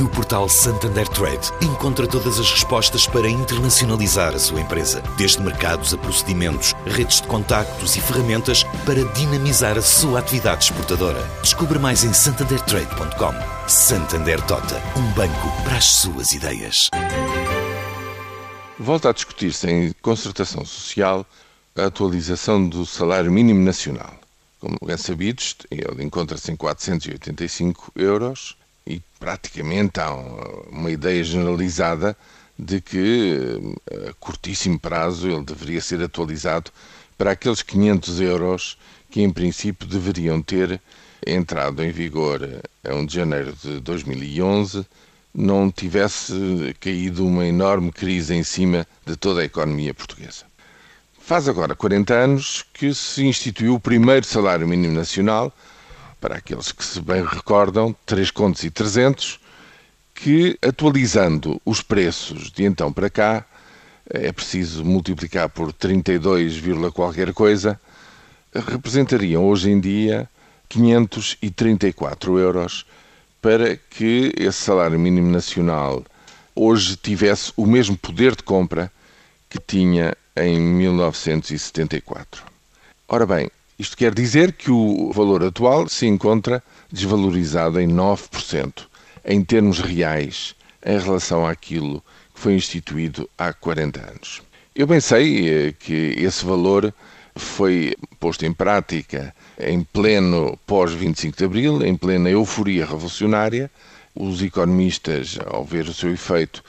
No portal Santander Trade, encontra todas as respostas para internacionalizar a sua empresa, desde mercados a procedimentos, redes de contactos e ferramentas para dinamizar a sua atividade exportadora. Descubra mais em santandertrade.com. Santander Tota, um banco para as suas ideias. Volta a discutir-se em concertação social a atualização do salário mínimo nacional. Como é sabido, ele encontra-se em 485 euros e praticamente há uma ideia generalizada de que a curtíssimo prazo ele deveria ser atualizado para aqueles 500 euros que em princípio deveriam ter entrado em vigor a 1 de janeiro de 2011 não tivesse caído uma enorme crise em cima de toda a economia portuguesa. Faz agora 40 anos que se instituiu o primeiro salário mínimo nacional, para aqueles que se bem recordam, 3 contos e 300, que atualizando os preços de então para cá, é preciso multiplicar por 32, qualquer coisa, representariam hoje em dia 534 euros para que esse salário mínimo nacional hoje tivesse o mesmo poder de compra que tinha em 1974. Ora bem, isto quer dizer que o valor atual se encontra desvalorizado em 9%, em termos reais, em relação àquilo que foi instituído há 40 anos. Eu bem sei eh, que esse valor foi posto em prática em pleno pós-25 de Abril, em plena euforia revolucionária. Os economistas, ao ver o seu efeito,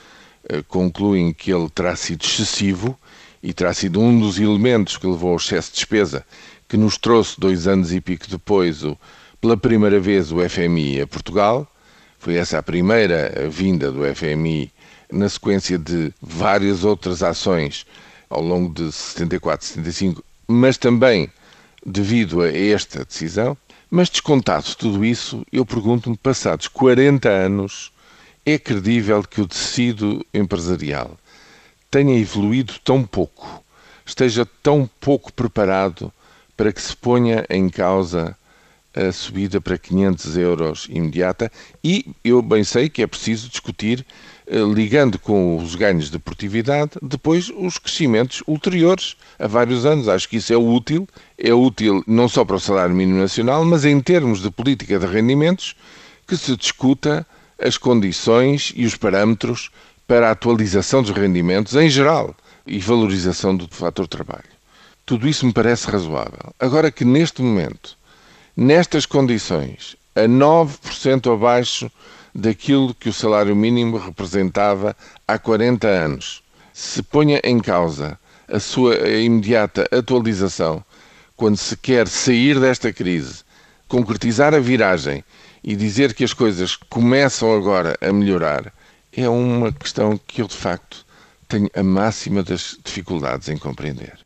eh, concluem que ele terá sido excessivo e terá sido um dos elementos que levou ao excesso de despesa que nos trouxe dois anos e pico depois, o, pela primeira vez, o FMI a Portugal. Foi essa a primeira vinda do FMI na sequência de várias outras ações ao longo de 74, 75, mas também devido a esta decisão. Mas descontado tudo isso, eu pergunto-me, passados 40 anos, é credível que o tecido empresarial tenha evoluído tão pouco, esteja tão pouco preparado para que se ponha em causa a subida para 500 euros imediata e eu bem sei que é preciso discutir, eh, ligando com os ganhos de produtividade, depois os crescimentos ulteriores a vários anos. Acho que isso é útil, é útil não só para o salário mínimo nacional, mas em termos de política de rendimentos, que se discuta as condições e os parâmetros para a atualização dos rendimentos em geral e valorização do fator trabalho. Tudo isso me parece razoável. Agora que neste momento, nestas condições, a 9% abaixo daquilo que o salário mínimo representava há 40 anos, se ponha em causa a sua imediata atualização quando se quer sair desta crise, concretizar a viragem e dizer que as coisas começam agora a melhorar, é uma questão que eu de facto tenho a máxima das dificuldades em compreender.